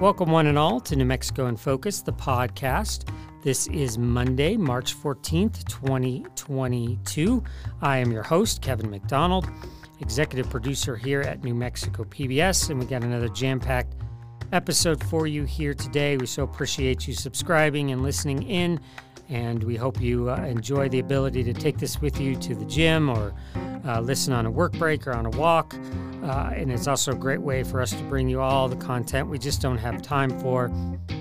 Welcome, one and all, to New Mexico in Focus, the podcast. This is Monday, March 14th, 2022. I am your host, Kevin McDonald, executive producer here at New Mexico PBS, and we got another jam packed episode for you here today. We so appreciate you subscribing and listening in, and we hope you uh, enjoy the ability to take this with you to the gym or uh, listen on a work break or on a walk. Uh, and it's also a great way for us to bring you all the content we just don't have time for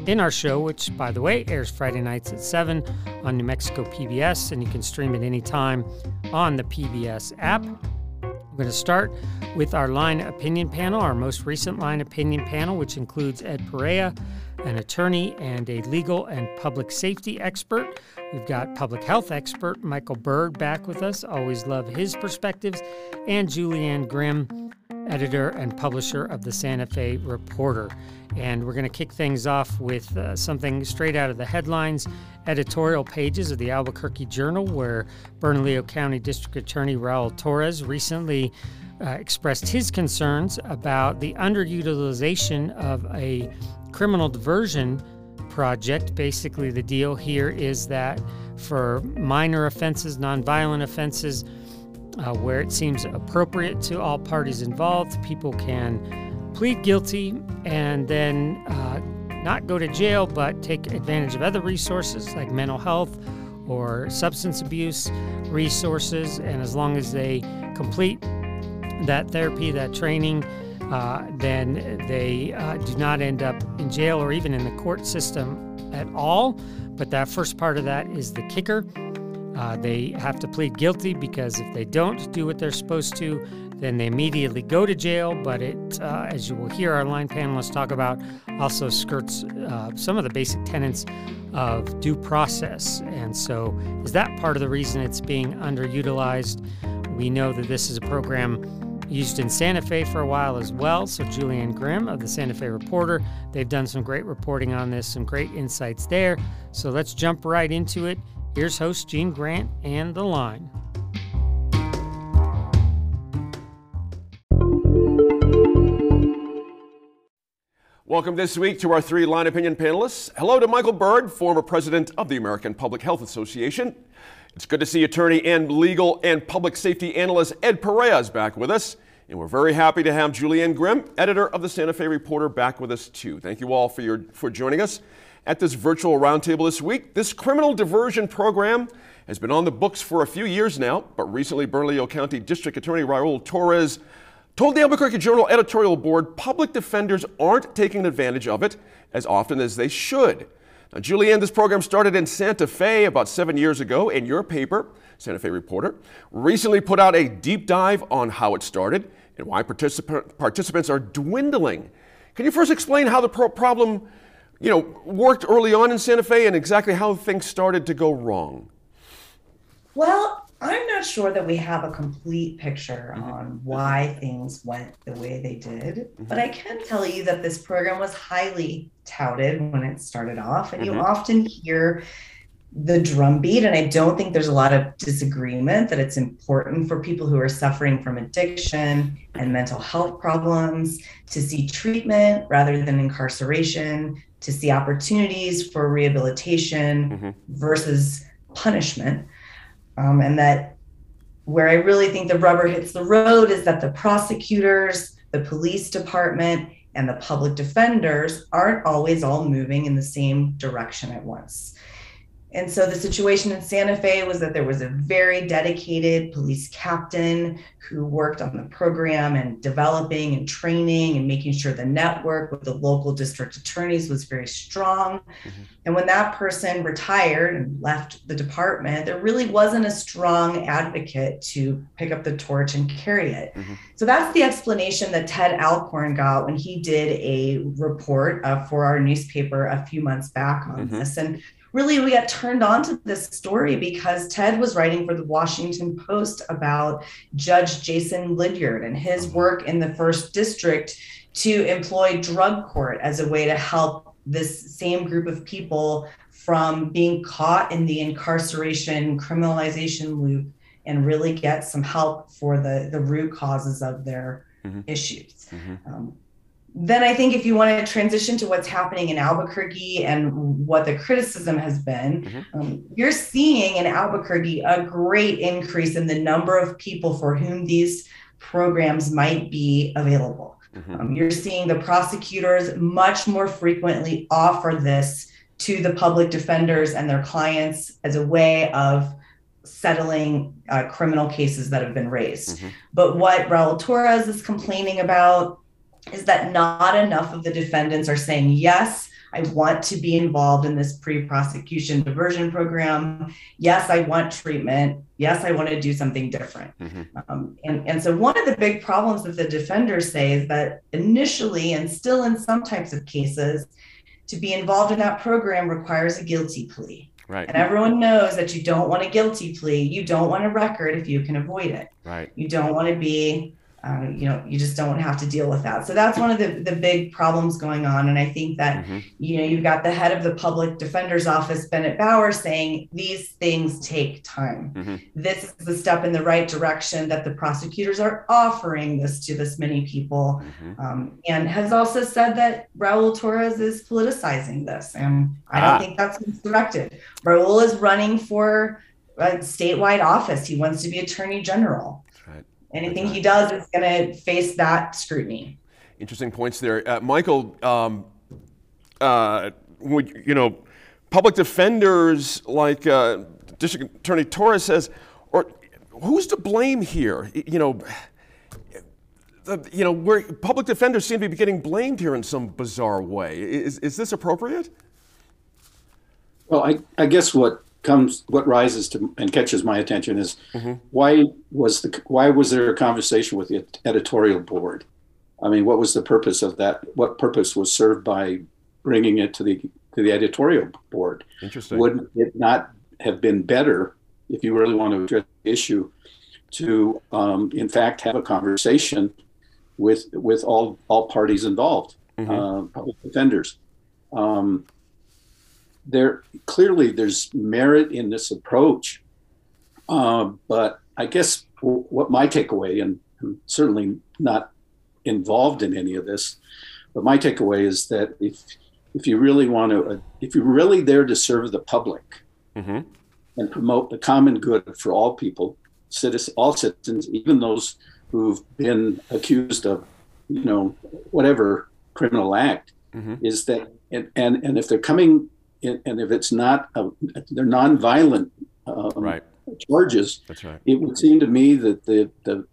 in our show, which, by the way, airs Friday nights at 7 on New Mexico PBS, and you can stream it anytime on the PBS app. We're going to start with our line opinion panel, our most recent line opinion panel, which includes Ed Perea, an attorney and a legal and public safety expert. We've got public health expert Michael Bird back with us. Always love his perspectives. And Julianne Grimm, editor and publisher of the Santa Fe Reporter. And we're going to kick things off with uh, something straight out of the headlines editorial pages of the Albuquerque Journal, where Bernalillo County District Attorney Raul Torrez recently uh, expressed his concerns about the underutilization of a criminal diversion project. Basically, the deal here is that for minor offenses, nonviolent offenses, uh, where it seems appropriate to all parties involved. People can plead guilty and then uh, not go to jail, but take advantage of other resources like mental health or substance abuse resources. And as long as they complete that therapy, that training, uh, then they uh, do not end up in jail or even in the court system at all. But that first part of that is the kicker. Uh, they have to plead guilty because if they don't do what they're supposed to, then they immediately go to jail. But it, uh, as you will hear our line panelists talk about, also skirts uh, some of the basic tenets of due process. And so, is that part of the reason it's being underutilized? We know that this is a program used in Santa Fe for a while as well. So, Julianne Grimm of the Santa Fe Reporter, they've done some great reporting on this, some great insights there. So, let's jump right into it. Here's host Gene Grant and The Line. Welcome this week to our three line opinion panelists. Hello to Michael Bird, former president of the American Public Health Association. It's good to see attorney and legal and public safety analyst Ed Perea is back with us. And we're very happy to have Julianne Grimm, editor of the Santa Fe Reporter, back with us too. Thank you all for your for joining us at this virtual roundtable this week. This criminal diversion program has been on the books for a few years now, but recently Bernalillo County District Attorney Raul Torrez told the Albuquerque Journal editorial board public defenders aren't taking advantage of it as often as they should. Now, Julianne, this program started in Santa Fe about seven years ago, and your paper, Santa Fe Reporter, recently put out a deep dive on how it started and why particip- participants are dwindling. Can you first explain how the pro- problem you know, worked early on in Santa Fe and exactly how things started to go wrong? Well, I'm not sure that we have a complete picture mm-hmm. on why things went the way they did, mm-hmm. but I can tell you that this program was highly touted when it started off, and mm-hmm. you often hear the drumbeat. And I don't think there's a lot of disagreement that it's important for people who are suffering from addiction and mental health problems to see treatment rather than incarceration, to see opportunities for rehabilitation mm-hmm. versus punishment. Um, and that where I really think the rubber hits the road is that the prosecutors, the police department, and the public defenders aren't always all moving in the same direction at once. And so the situation in Santa Fe was that there was a very dedicated police captain who worked on the program and developing and training and making sure the network with the local district attorneys was very strong. Mm-hmm. And when that person retired and left the department, there really wasn't a strong advocate to pick up the torch and carry it. Mm-hmm. So that's the explanation that Ted Alcorn got when he did a report uh, for our newspaper a few months back on mm-hmm. this. And really we got turned on to this story because Ted was writing for the Washington Post about Judge Jason Lidyard and his work in the first district to employ drug court as a way to help this same group of people from being caught in the incarceration criminalization loop and really get some help for the the root causes of their mm-hmm. issues. Mm-hmm. Um, then I think if you want to transition to what's happening in Albuquerque and what the criticism has been, mm-hmm. um, you're seeing in Albuquerque a great increase in the number of people for whom these programs might be available. Mm-hmm. Um, you're seeing the prosecutors much more frequently offer this to the public defenders and their clients as a way of settling uh, criminal cases that have been raised. Mm-hmm. But what Raul Torrez is complaining about is that not enough of the defendants are saying, yes, I want to be involved in this pre prosecution diversion program. Yes, I want treatment. Yes, I want to do something different. Mm-hmm. Um, and, and so, one of the big problems that the defenders say is that initially, and still in some types of cases, to be involved in that program requires a guilty plea. Right. And everyone knows that you don't want a guilty plea. You don't want a record if you can avoid it. Right. You don't want to be um, you know you just don't have to deal with that so that's one of the, the big problems going on and i think that mm-hmm. you know you've got the head of the public defender's office bennett baur saying these things take time mm-hmm. this is the step in the right direction that the prosecutors are offering this to this many people mm-hmm. um, and has also said that raul torrez is politicizing this and i don't ah. think that's directed raul is running for a statewide office he wants to be attorney general anything he does is going to face that scrutiny. Interesting points there, uh, Michael. Um, uh, would, you know, public defenders like uh, District Attorney Torrez says, or who's to blame here? You know. The, you know, where public defenders seem to be getting blamed here in some bizarre way. Is, is this appropriate? Well, I, I guess what comes what rises to and catches my attention is mm-hmm. why was the why was there a conversation with the editorial board? I mean, what was the purpose of that? What purpose was served by bringing it to the to the editorial board? Interesting. wouldn't it not have been better if you really want to address the issue to, um, in fact, have a conversation with with all all parties involved, mm-hmm. uh, public defenders? Um, there clearly there's merit in this approach, uh, but I guess w- what my takeaway, and I'm certainly not involved in any of this, but my takeaway is that if if you really want to, uh, if you're really there to serve the public mm-hmm. and promote the common good for all people, citizens, all citizens, even those who've been accused of, you know, whatever criminal act, mm-hmm. is that and, and and if they're coming and if it's not, a, they're nonviolent um, right. charges. That's right. It would seem to me that the, the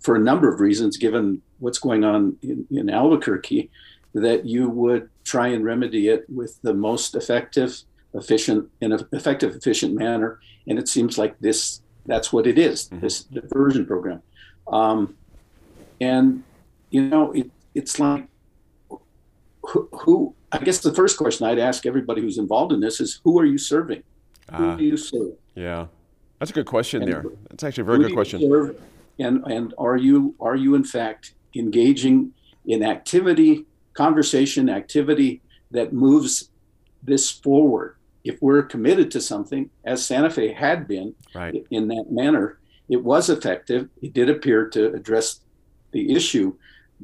for a number of reasons, given what's going on in, in Albuquerque, that you would try and remedy it with the most effective, efficient, and effective, efficient manner. And it seems like this that's what it is, mm-hmm. this diversion program. Um, and you know, it, it's like who, who I guess the first question I'd ask everybody who's involved in this is who are you serving? Who uh, do you serve? Yeah, that's a good question and there. That's actually a very good question. Serve? And and are you are you in fact engaging in activity, conversation, activity that moves this forward? If we're committed to something, as Santa Fe had been right. in that manner, it was effective. It did appear to address the issue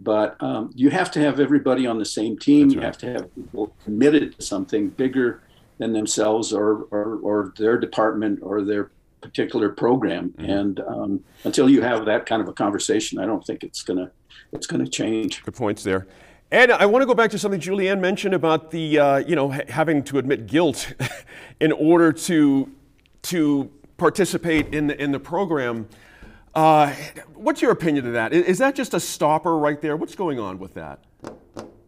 but um, you have to have everybody on the same team. Right. You have to have people committed to something bigger than themselves or, or, or their department or their particular program. Mm-hmm. And um, until you have that kind of a conversation, I don't think it's gonna it's gonna change. Good points there. And I want to go back to something Julianne mentioned about the uh, you know having to admit guilt in order to to participate in the in the program. Uh, what's your opinion of that? Is that just a stopper right there? What's going on with that?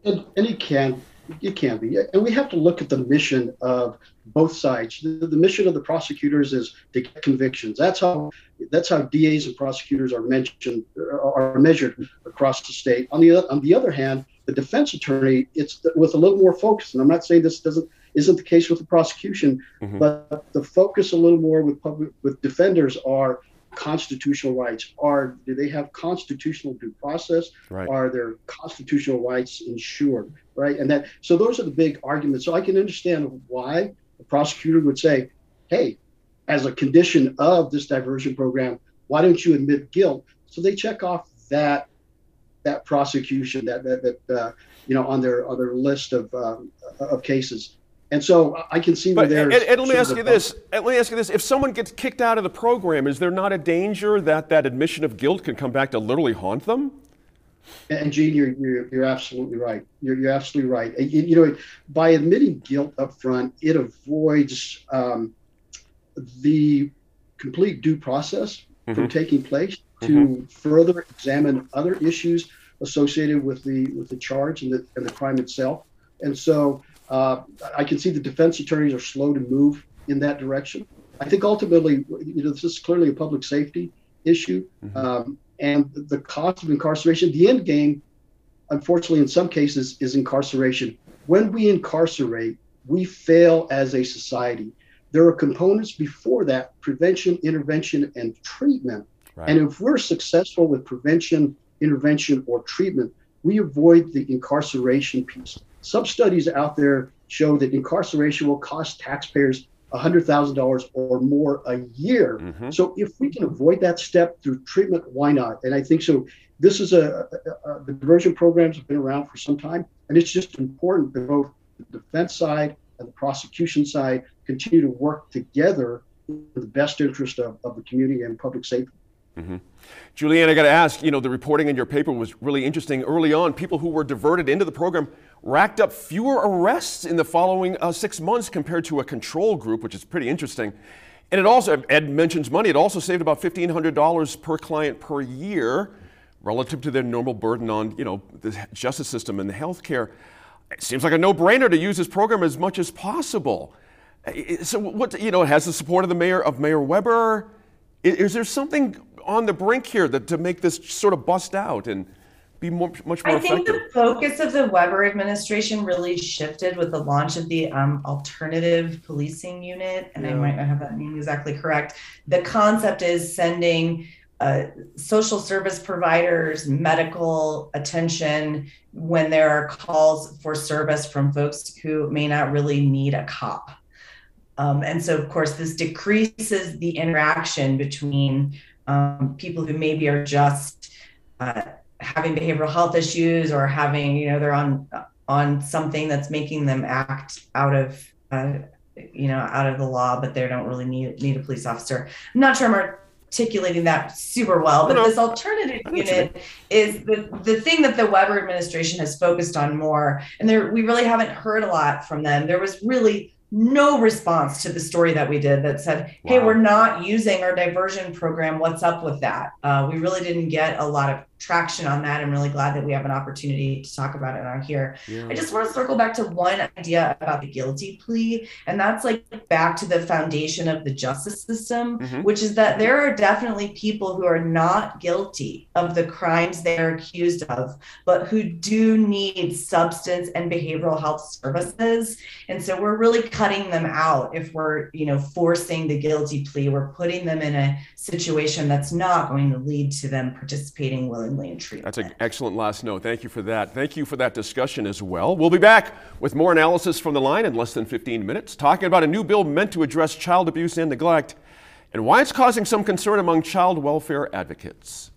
And, and it can, it can be. And we have to look at the mission of both sides. The, the mission of the prosecutors is to get convictions. That's how that's how DAs and prosecutors are mentioned are measured across the state. On the on the other hand, the defense attorney it's with a little more focus. And I'm not saying this doesn't isn't the case with the prosecution, mm-hmm. but the focus a little more with public with defenders are constitutional rights? Are do they have constitutional due process? Right. Are their constitutional rights ensured? Right, and that so those are the big arguments. So I can understand why the prosecutor would say, "Hey, as a condition of this diversion program, why don't you admit guilt?" So they check off that that prosecution that that, that uh, you know on their on their list of um, of cases. And so I can see where but, there's. And, and let me ask you this: Let me ask you this: If someone gets kicked out of the program, is there not a danger that that admission of guilt can come back to literally haunt them? And Gene, you're, you're, you're absolutely right. You're, you're absolutely right. You, you know, by admitting guilt up front, it avoids um, the complete due process mm-hmm. from taking place to mm-hmm. further examine other issues associated with the with the charge and the, and the crime itself. And so uh, I can see the defense attorneys are slow to move in that direction. I think ultimately, you know, this is clearly a public safety issue. Mm-hmm. Um, and the cost of incarceration, the end game, unfortunately, in some cases, is incarceration. When we incarcerate, we fail as a society. There are components before that prevention, intervention, and treatment. Right. And if we're successful with prevention, intervention, or treatment, we avoid the incarceration piece. Some studies out there show that incarceration will cost taxpayers $100,000 or more a year. Mm-hmm. So if we can avoid that step through treatment, why not? And I think so. This is a, a, a, the diversion programs have been around for some time, and it's just important that both the defense side and the prosecution side continue to work together in the best interest of, of the community and public safety. Mm-hmm. Julianne, I got to ask, you know, the reporting in your paper was really interesting. Early on, people who were diverted into the program racked up fewer arrests in the following uh, six months compared to a control group, which is pretty interesting. And it also, Ed mentions money, it also saved about $1,500 per client per year relative to their normal burden on, you know, the justice system and the health care. It seems like a no-brainer to use this program as much as possible. So what, you know, it has the support of the mayor, of Mayor Webber. Is, is there something on the brink here that to make this sort of bust out and be more, much more I think the focus of the Webber administration really shifted with the launch of the um, alternative policing unit, and yeah. I might not have that name exactly correct. The concept is sending uh, social service providers medical attention when there are calls for service from folks who may not really need a cop. Um, and so, of course, this decreases the interaction between um, people who maybe are just uh, having behavioral health issues or having you know they're on on something that's making them act out of uh, you know out of the law but they don't really need need a police officer i'm not sure i'm articulating that super well but no, this alternative unit is the the thing that the webber administration has focused on more and there we really haven't heard a lot from them there was really no response to the story that we did that said, "Hey, wow. we're not using our diversion program. What's up with that?" Uh, we really didn't get a lot of traction on that. I'm really glad that we have an opportunity to talk about it on here. Yeah. I just want to circle back to one idea about the guilty plea, and that's like back to the foundation of the justice system, mm-hmm. which is that there are definitely people who are not guilty of the crimes they are accused of, but who do need substance and behavioral health services. And so we're really cutting them out if we're, you know, forcing the guilty plea. We're putting them in a situation that's not going to lead to them participating willingly treatment. That's an excellent last note. Thank you for that. Thank you for that discussion as well. We'll be back with more analysis from the line in less than 15 minutes, talking about a new bill meant to address child abuse and neglect and why it's causing some concern among child welfare advocates.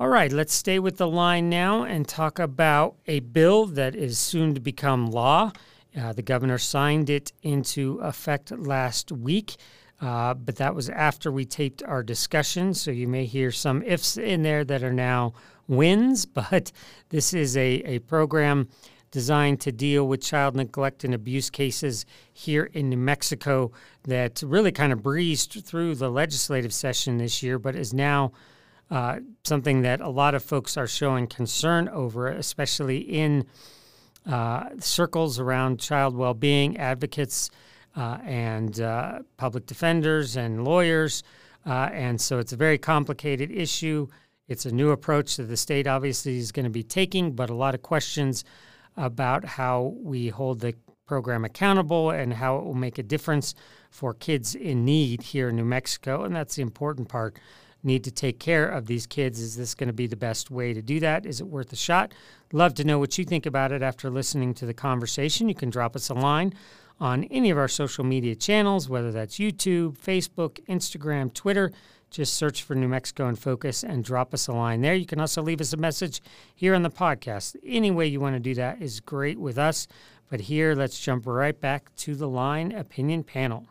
All right, let's stay with the line now and talk about a bill that is soon to become law. Uh, the governor signed it into effect last week. Uh, but that was after we taped our discussion. So you may hear some ifs in there that are now wins. But this is a, a program designed to deal with child neglect and abuse cases here in New Mexico that really kind of breezed through the legislative session this year, but is now uh, something that a lot of folks are showing concern over, especially in uh, circles around child well being, advocates uh, and uh, public defenders and lawyers. Uh, and so it's a very complicated issue. It's a new approach that the state obviously is going to be taking, but a lot of questions about how we hold the program accountable and how it will make a difference for kids in need here in New Mexico. And that's the important part need to take care of these kids. Is this going to be the best way to do that? Is it worth a shot? Love to know what you think about it after listening to the conversation. You can drop us a line on any of our social media channels, whether that's YouTube, Facebook, Instagram, Twitter. Just search for New Mexico in Focus and drop us a line there. You can also leave us a message here on the podcast. Any way you want to do that is great with us. But here, let's jump right back to the line opinion panel.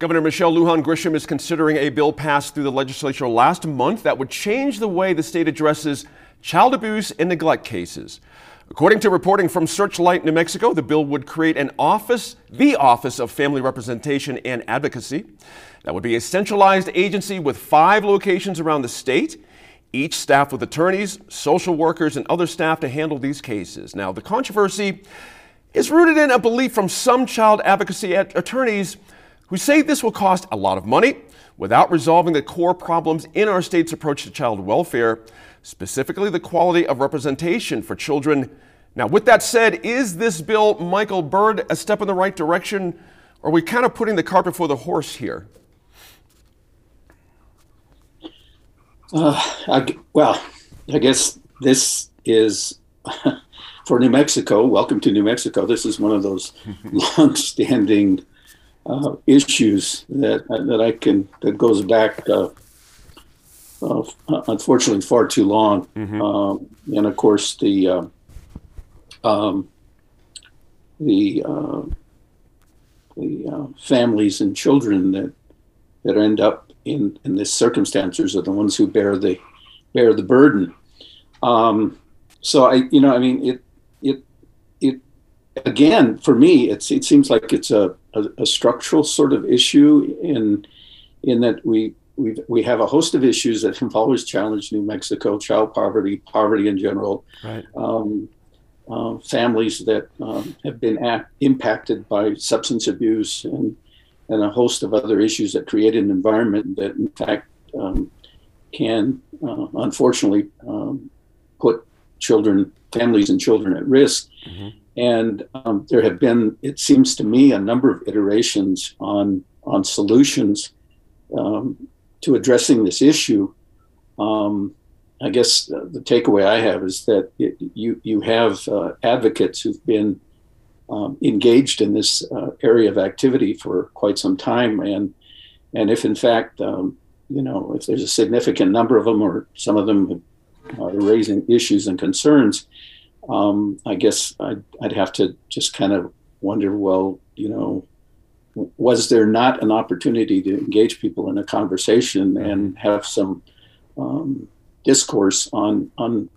Governor Michelle Lujan Grisham is considering a bill passed through the legislature last month that would change the way the state addresses child abuse and neglect cases. According to reporting from Searchlight New Mexico, the bill would create an office, the Office of Family Representation and Advocacy. That would be a centralized agency with five locations around the state, each staffed with attorneys, social workers, and other staff to handle these cases. Now, the controversy is rooted in a belief from some child advocacy attorneys who say this will cost a lot of money without resolving the core problems in our state's approach to child welfare, specifically the quality of representation for children. Now, with that said, is this bill, Michael Bird, a step in the right direction? Or are we kind of putting the cart before the horse here? Uh, I, well, I guess this is for New Mexico. Welcome to New Mexico. This is one of those long-standing uh, issues that that I can that goes back, uh, uh, unfortunately, far too long. Mm-hmm. Um, and of course, the uh, um, the uh, the uh, families and children that that end up in in this circumstances are the ones who bear the bear the burden. Um, so I, you know, I mean, it it it again for me, it's it seems like it's a a, a structural sort of issue in in that we we we have a host of issues that have always challenged New Mexico: child poverty, poverty in general, right. um, uh, families that um, have been act, impacted by substance abuse, and and a host of other issues that create an environment that, in fact, um, can uh, unfortunately um, put children, families, and children at risk. Mm-hmm. And um, there have been, it seems to me, a number of iterations on on solutions um, to addressing this issue. Um, I guess the takeaway I have is that it, you you have uh, advocates who've been um, engaged in this uh, area of activity for quite some time, and and if in fact um, you know if there's a significant number of them or some of them are raising issues and concerns, um, I guess I'd, I'd have to just kind of wonder, well, you know, was there not an opportunity to engage people in a conversation and have some um, discourse on on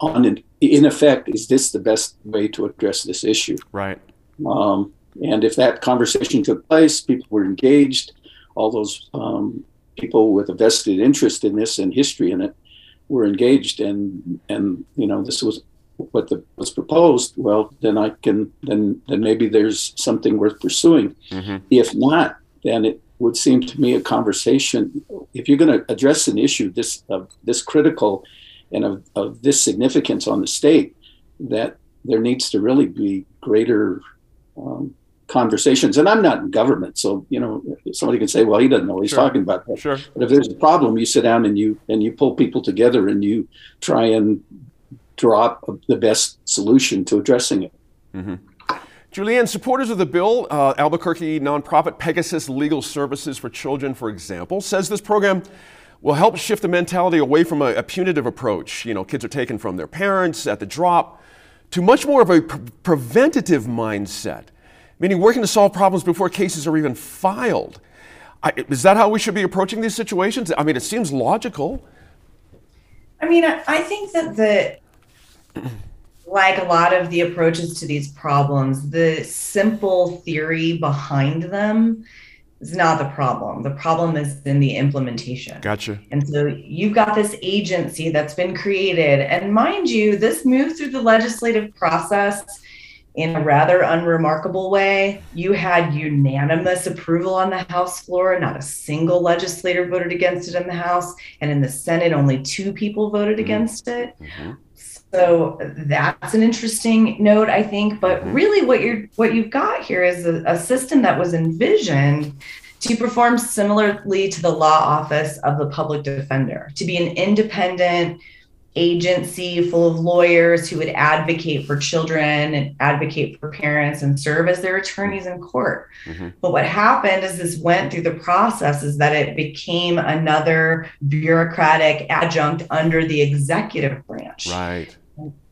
on in, in effect is this the best way to address this issue? Right. Um, and if that conversation took place people were engaged all those um, people with a vested interest in this and history in it were engaged and and you know this was what the, was proposed, well, then I can then then maybe there's something worth pursuing. Mm-hmm. If not, then it would seem to me a conversation. If you're going to address an issue this of this critical and of, of this significance on the state, that there needs to really be greater um, conversations. And I'm not in government, so you know somebody can say, "Well, he doesn't know what he's sure. talking about." Sure. But if there's a problem, you sit down and you and you pull people together and you try and drop the best solution to addressing it. Mm-hmm. Julianne, supporters of the bill, uh, Albuquerque nonprofit Pegasus Legal Services for Children, for example, says this program will help shift the mentality away from a, a punitive approach. You know, kids are taken from their parents at the drop to much more of a pre- preventative mindset, meaning working to solve problems before cases are even filed. I, is that how we should be approaching these situations? I mean, it seems logical. I mean, I think that the like a lot of the approaches to these problems, the simple theory behind them is not the problem. The problem is in the implementation. Gotcha. And so you've got this agency that's been created. And mind you, this moved through the legislative process in a rather unremarkable way. You had unanimous approval on the House floor. Not a single legislator voted against it in the House. And in the Senate, only two people voted mm-hmm. against it. Mm-hmm. So that's an interesting note, I think. But mm-hmm. really, what you're what you've got here is a, a system that was envisioned to perform similarly to the law office of the public defender, to be an independent agency full of lawyers who would advocate for children and advocate for parents and serve as their attorneys in court. Mm-hmm. But what happened as this went through the process is that it became another bureaucratic adjunct under the executive branch. Right.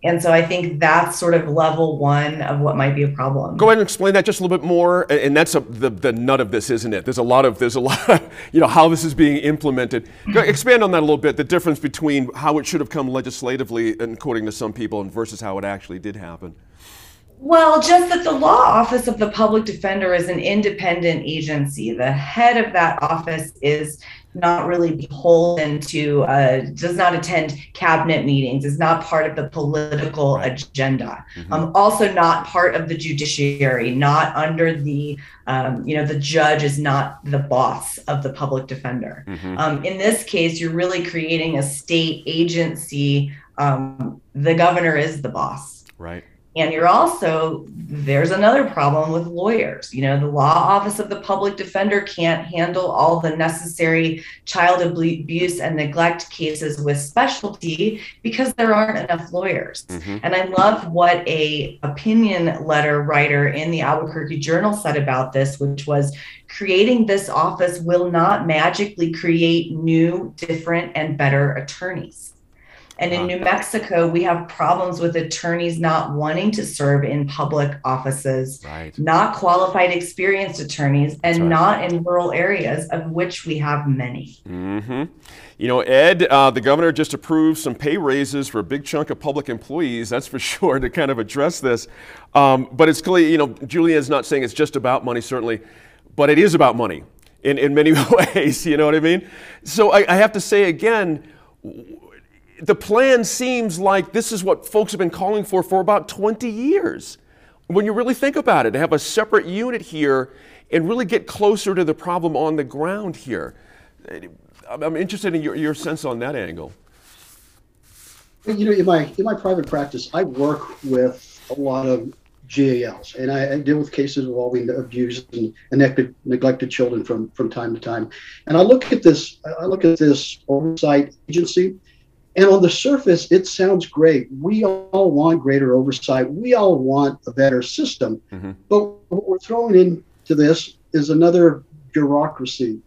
And so I think that's sort of level one of what might be a problem. Go ahead and explain that just a little bit more. And that's a, the, the nut of this, isn't it? There's a lot of, there's a lot of, you know, how this is being implemented. Go, expand on that a little bit, the difference between how it should have come legislatively, according to some people, and versus how it actually did happen. Well, just that the law office of the public defender is an independent agency. The head of that office is not really beholden to, uh, does not attend cabinet meetings, is not part of the political agenda. Mm-hmm. Um, also, not part of the judiciary, not under the, um, you know, the judge is not the boss of the public defender. Mm-hmm. Um, in this case, you're really creating a state agency. Um, the governor is the boss. Right. And you're also, there's another problem with lawyers. You know, the law office of the public defender can't handle all the necessary child abuse and neglect cases with specialty because there aren't enough lawyers. Mm-hmm. And I love what a opinion letter writer in the Albuquerque Journal said about this, which was creating this office will not magically create new, different, and better attorneys. And in New Mexico, we have problems with attorneys not wanting to serve in public offices, right. not qualified, experienced attorneys, and right. not in rural areas, of which we have many. Mm-hmm. You know, Ed, uh, the governor just approved some pay raises for a big chunk of public employees, that's for sure, to kind of address this. Um, but it's clearly, you know, Julianne's not saying it's just about money, certainly, but it is about money in, in many ways, you know what I mean? So I, I have to say again, the plan seems like this is what folks have been calling for for about 20 years. When you really think about it, to have a separate unit here and really get closer to the problem on the ground here. I'm interested in your, your sense on that angle. You know, in my in my private practice, I work with a lot of GALs, and I, I, deal with cases involving abused and neglected, neglected children from from time to time. And I look at this, I look at this oversight agency, and on the surface, it sounds great. We all want greater oversight. We all want a better system. Mm-hmm. But what we're throwing into this is another bureaucracy.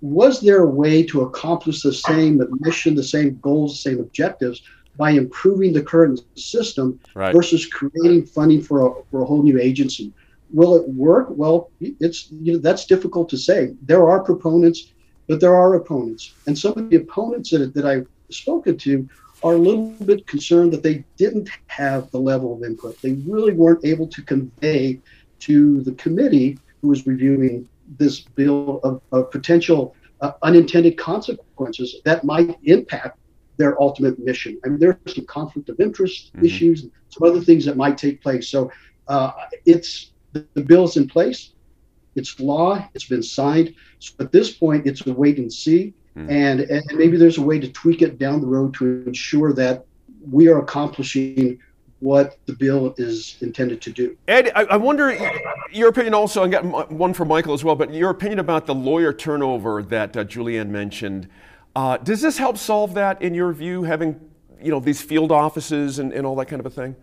Was there a way to accomplish the same mission, the same goals, the same objectives by improving the current system right. versus creating funding for a, for a whole new agency? Will it work? Well, it's you know that's difficult to say. There are proponents, but there are opponents, and some of the opponents that, that I spoken to are a little bit concerned that they didn't have the level of input. They really weren't able to convey to the committee who was reviewing this bill of, of potential uh, unintended consequences that might impact their ultimate mission. I mean, there's some conflict of interest mm-hmm. issues, and some other things that might take place. So uh, it's the, the bill's in place. It's law. It's been signed. So at this point, it's a wait and see. Mm. And, and maybe there's a way to tweak it down the road to ensure that we are accomplishing what the bill is intended to do. Ed, I, I wonder your opinion also, I got one for Michael as well, but your opinion about the lawyer turnover that uh, Julianne mentioned. Uh, does this help solve that in your view, having you know these field offices and, and all that kind of a thing?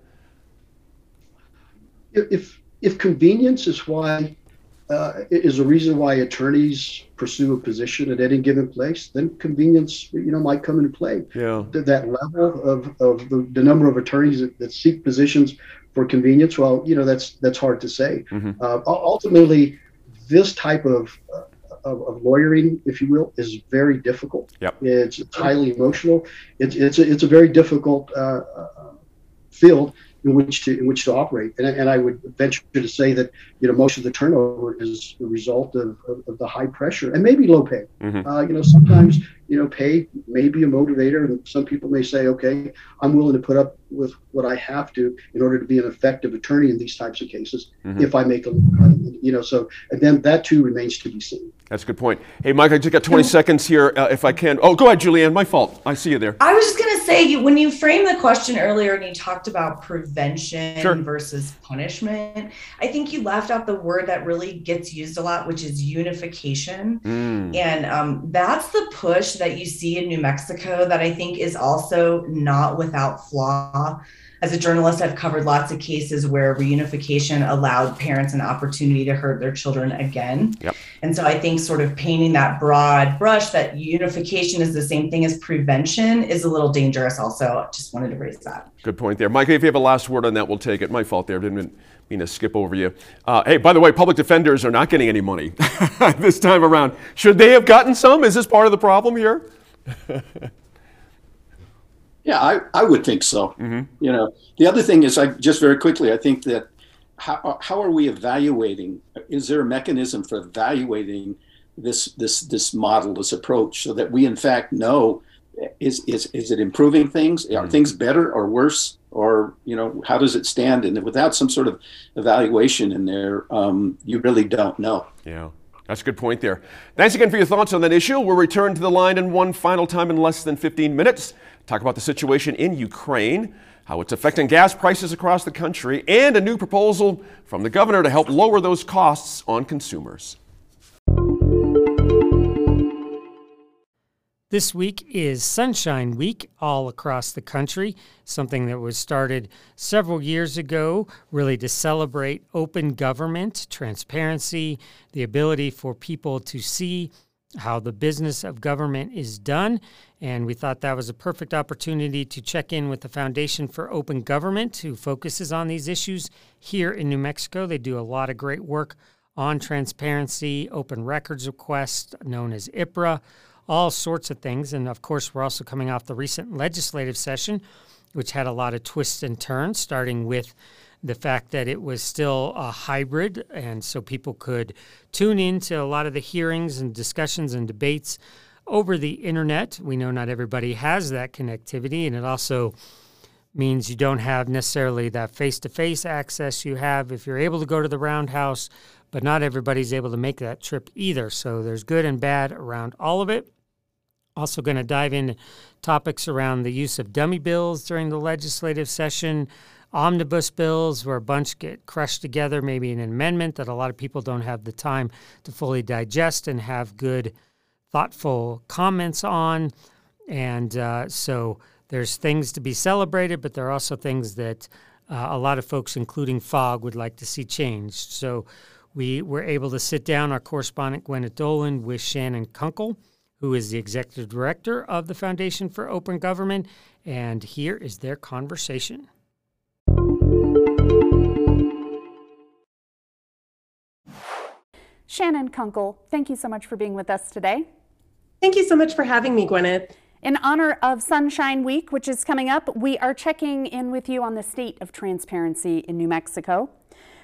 If if convenience is why uh, is a reason why attorneys pursue a position at any given place, then convenience, you know, might come into play. Yeah. That level of, of the, the number of attorneys that, that, seek positions for convenience, well, you know, that's that's hard to say. Mm-hmm. Uh, ultimately, this type of, uh, of, of lawyering, if you will, is very difficult. Yep. It's, it's highly emotional. It's it's a, it's a very difficult uh, uh, field in which to in which to operate. And, and I would venture to say that you know most of the turnover is the result of, of, of the high pressure and maybe low pay. Mm-hmm. Uh, you know, sometimes you know pay may be a motivator, and some people may say, okay, I'm willing to put up with what I have to in order to be an effective attorney in these types of cases mm-hmm. if I make a you know so and then that too remains to be seen. That's a good point. Hey, Mike, I just got 20 seconds here, uh, if I can. Oh, go ahead, Julianne. My fault. I see you there. I was just going to say, you, when you framed the question earlier and you talked about prevention Sure. versus punishment, I think you left out the word that really gets used a lot, which is unification. Mm. And um, that's the push that you see in New Mexico that I think is also not without flaw. As a journalist, I've covered lots of cases where reunification allowed parents an opportunity to hurt their children again. Yep. And so I think sort of painting that broad brush that unification is the same thing as prevention is a little dangerous, also. Just wanted to raise that. Good point there. Mike, if you have a last word on that, we'll take it. My fault there. Didn't mean to skip over you. Uh, hey, by the way, public defenders are not getting any money this time around. Should they have gotten some? Is this part of the problem here? Yeah, I, I would think so. You know, the other thing is, I just very quickly, I think that how, how are we evaluating? Is there a mechanism for evaluating this this this model, this approach, so that we in fact know is is is it improving things? Are things better or worse? Or you know, how does it stand? And without some sort of evaluation in there, um, you really don't know. Yeah, that's a good point there. Thanks again for your thoughts on that issue. We'll return to the line in one final time in less than 15 minutes. Talk about the situation in Ukraine, how it's affecting gas prices across the country, and a new proposal from the governor to help lower those costs on consumers. This week is Sunshine Week all across the country, something that was started several years ago, really to celebrate open government, transparency, the ability for people to see how the business of government is done. And we thought that was a perfect opportunity to check in with the Foundation for Open Government, who focuses on these issues here in New Mexico. They do a lot of great work on transparency, open records requests, known as IPRA all sorts of things. And of course, we're also coming off the recent legislative session, which had a lot of twists and turns, starting with the fact that it was still a hybrid. And so people could tune into a lot of the hearings and discussions and debates over the internet. We know not everybody has that connectivity, and it also means you don't have necessarily that face to face access you have if you're able to go to the roundhouse, but not everybody's able to make that trip either. So there's good and bad around all of it. Also, going to dive into topics around the use of dummy bills during the legislative session, omnibus bills, where a bunch get crushed together, maybe an amendment that a lot of people don't have the time to fully digest and have good, thoughtful comments on. And uh, so there's things to be celebrated, but there are also things that uh, a lot of folks, including FOG, would like to see changed. So we were able to sit down, our correspondent Gwyneth Doland, with Shannon Kunkel, who is the executive director of the Foundation for Open Government. And here is their conversation. Shannon Kunkel, thank you so much for being with us today. Thank you so much for having me, Gwyneth. In honor of Sunshine Week, which is coming up, we are checking in with you on the state of transparency in New Mexico.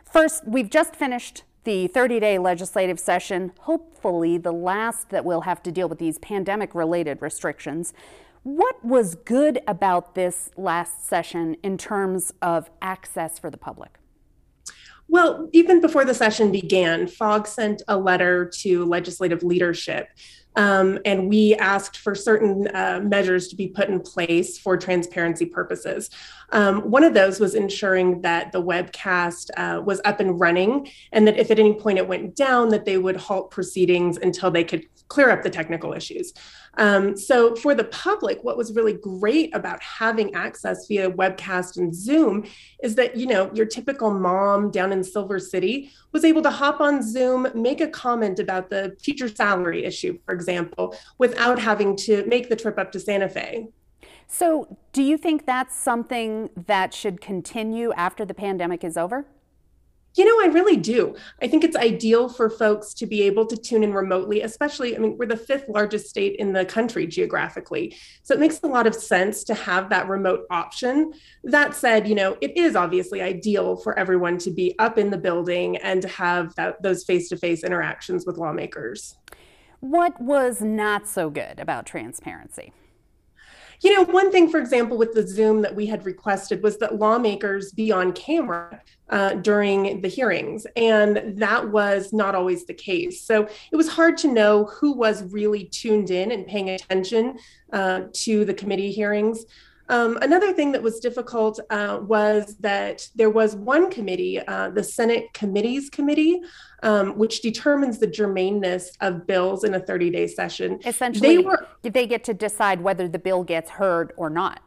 First, we've just finished the 30 day legislative session, hopefully the last that we'll have to deal with these pandemic related restrictions. What was good about this last session in terms of access for the public? Well, even before the session began, FOG sent a letter to legislative leadership. Um, and we asked for certain uh, measures to be put in place for transparency purposes. Um, one of those was ensuring that the webcast uh, was up and running, and that if at any point it went down, that they would halt proceedings until they could clear up the technical issues. Um, so for the public, what was really great about having access via webcast and Zoom is that, you know, your typical mom down in Silver City was able to hop on Zoom, make a comment about the teacher salary issue, for example, without having to make the trip up to Santa Fe. So, do you think that's something that should continue after the pandemic is over? You know, I really do. I think it's ideal for folks to be able to tune in remotely, especially, I mean, we're the fifth largest state in the country geographically. So it makes a lot of sense to have that remote option. That said, you know, it is obviously ideal for everyone to be up in the building and to have that, those face to face interactions with lawmakers. What was not so good about transparency? You know, one thing, for example, with the Zoom that we had requested was that lawmakers be on camera uh, during the hearings, and that was not always the case. So it was hard to know who was really tuned in and paying attention uh, to the committee hearings. Um, another thing that was difficult uh, was that there was one committee, uh, the Senate Committees Committee, um, which determines the germaneness of bills in a 30 day session. Essentially, they, were, they get to decide whether the bill gets heard or not.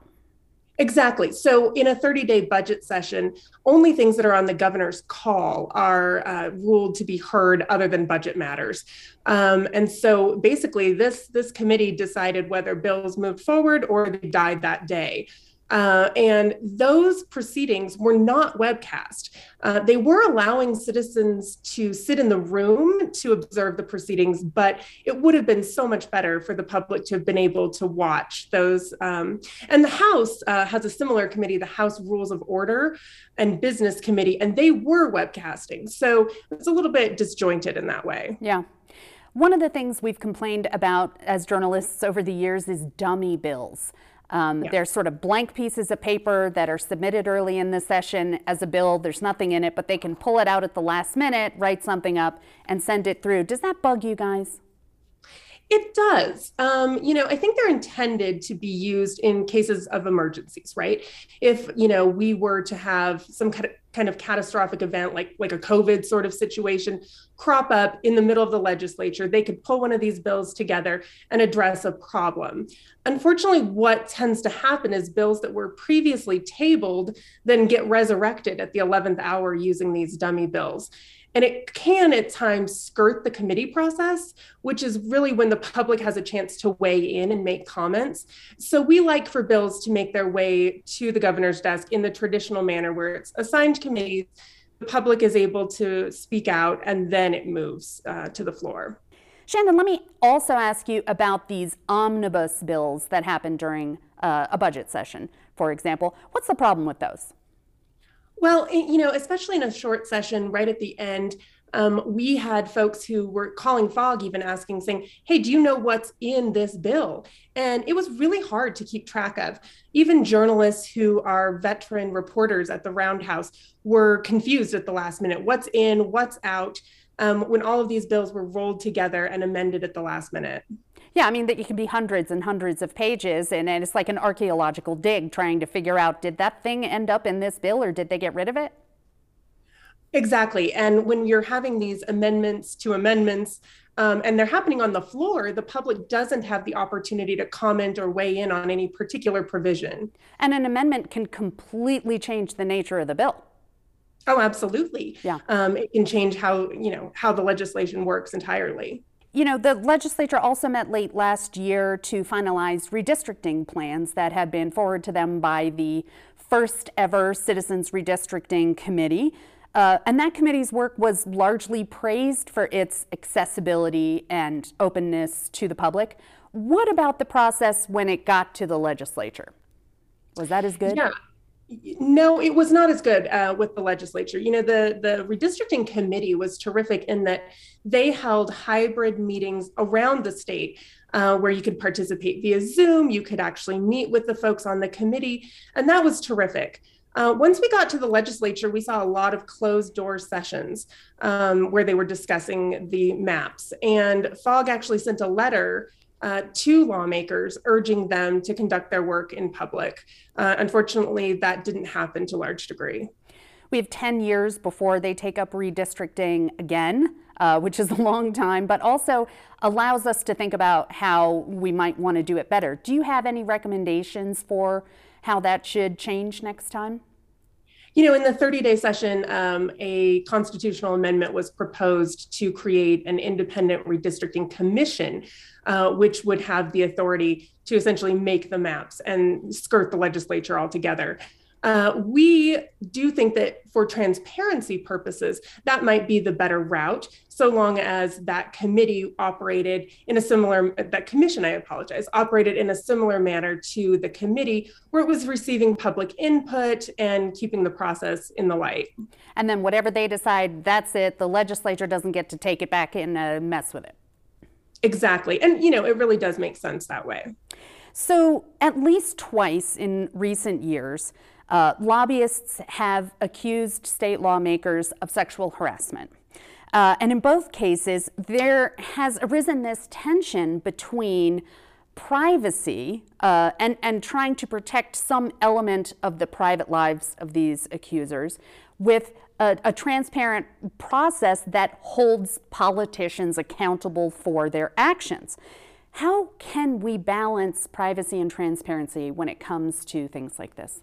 Exactly. So, in a 30 day budget session, only things that are on the governor's call are uh, ruled to be heard other than budget matters. Um, and so, basically, this, this committee decided whether bills moved forward or they died that day. Uh, and those proceedings were not webcast. Uh, they were allowing citizens to sit in the room to observe the proceedings, but it would have been so much better for the public to have been able to watch those. Um, and the House uh, has a similar committee, the House Rules of Order and Business Committee, and they were webcasting. So it's a little bit disjointed in that way. Yeah. One of the things we've complained about as journalists over the years is dummy bills. Um, yeah. There's sort of blank pieces of paper that are submitted early in the session as a bill. There's nothing in it, but they can pull it out at the last minute, write something up, and send it through. Does that bug you guys? It does. Um, you know, I think they're intended to be used in cases of emergencies, right? If, you know, we were to have some kind of, kind of catastrophic event like like a COVID sort of situation crop up in the middle of the legislature, they could pull one of these bills together and address a problem. Unfortunately, what tends to happen is bills that were previously tabled then get resurrected at the 11th hour using these dummy bills. And it can at times skirt the committee process, which is really when the public has a chance to weigh in and make comments. So we like for bills to make their way to the governor's desk in the traditional manner where it's assigned committees, the public is able to speak out, and then it moves uh, to the floor. Shannon, let me also ask you about these omnibus bills that happen during uh, a budget session, for example. What's the problem with those? Well, you know, especially in a short session right at the end, um, we had folks who were calling FOG, even asking, saying, Hey, do you know what's in this bill? And it was really hard to keep track of. Even journalists who are veteran reporters at the Roundhouse were confused at the last minute what's in, what's out, um, when all of these bills were rolled together and amended at the last minute. Yeah, I mean that it can be hundreds and hundreds of pages, and, and it's like an archaeological dig trying to figure out did that thing end up in this bill or did they get rid of it? Exactly. And when you're having these amendments to amendments, um, and they're happening on the floor, the public doesn't have the opportunity to comment or weigh in on any particular provision. And an amendment can completely change the nature of the bill. Oh, absolutely. Yeah. Um, it can change how you know how the legislation works entirely. You know, the legislature also met late last year to finalize redistricting plans that had been forwarded to them by the first ever Citizens Redistricting Committee. Uh, and that committee's work was largely praised for its accessibility and openness to the public. What about the process when it got to the legislature? Was that as good? Yeah. No, it was not as good uh, with the legislature. You know, the the redistricting committee was terrific in that they held hybrid meetings around the state uh, where you could participate via Zoom. You could actually meet with the folks on the committee, and that was terrific. Uh, once we got to the legislature, we saw a lot of closed door sessions um, where they were discussing the maps. And FOG actually sent a letter uh, to lawmakers urging them to conduct their work in public. Uh, unfortunately, that didn't happen to large degree. We have 10 years before they take up redistricting again, uh, which is a long time, but also allows us to think about how we might want to do it better. Do you have any recommendations for how that should change next time? You know, in the 30 day session, um, a constitutional amendment was proposed to create an independent redistricting commission, uh, which would have the authority to essentially make the maps and skirt the legislature altogether. Uh, we do think that for transparency purposes, that might be the better route, so long as that committee operated in a similar, that commission, I apologize, operated in a similar manner to the committee where it was receiving public input and keeping the process in the light. And then whatever they decide, that's it. The legislature doesn't get to take it back and uh, mess with it. Exactly. And, you know, it really does make sense that way. So, at least twice in recent years, uh, lobbyists have accused state lawmakers of sexual harassment. Uh, and in both cases, there has arisen this tension between privacy uh, and, and trying to protect some element of the private lives of these accusers with a, a, transparent process that holds politicians accountable for their actions. How can we balance privacy and transparency when it comes to things like this?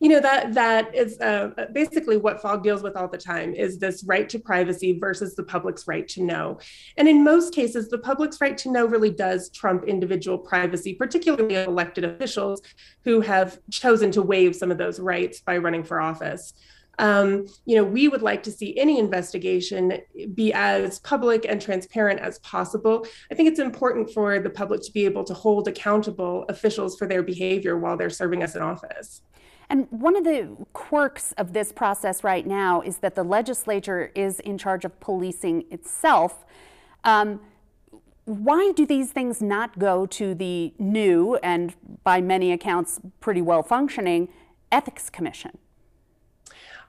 You know that that is uh, basically what fog deals with all the time is this right to privacy versus the public's right to know and in most cases the public's right to know really does trump individual privacy particularly elected officials who have chosen to waive some of those rights by running for office um, you know, we would like to see any investigation be as public and transparent as possible. I think it's important for the public to be able to hold accountable officials for their behavior while they're serving us in office. And one of the quirks of this process right now is that the legislature is in charge of policing itself. Um, why do these things not go to the new and, by many accounts, pretty well functioning Ethics Commission?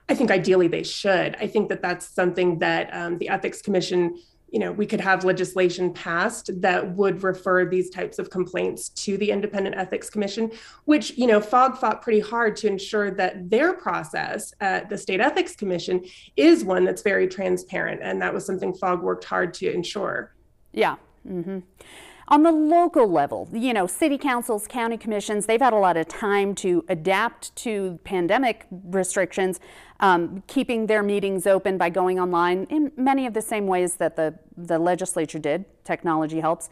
I think ideally they should. I think that that's something that um, the Ethics Commission, you know, we could have legislation passed that would refer these types of complaints to the Independent Ethics Commission, which, you know, FOG fought pretty hard to ensure that their process at the State Ethics Commission is one that's very transparent. And that was something FOG worked hard to ensure. Yeah. Mm-hmm. On the local level, you know, city councils, county commissions, they've had a lot of time to adapt to pandemic restrictions, um, keeping their meetings open by going online in many of the same ways that the, the legislature did. Technology helps.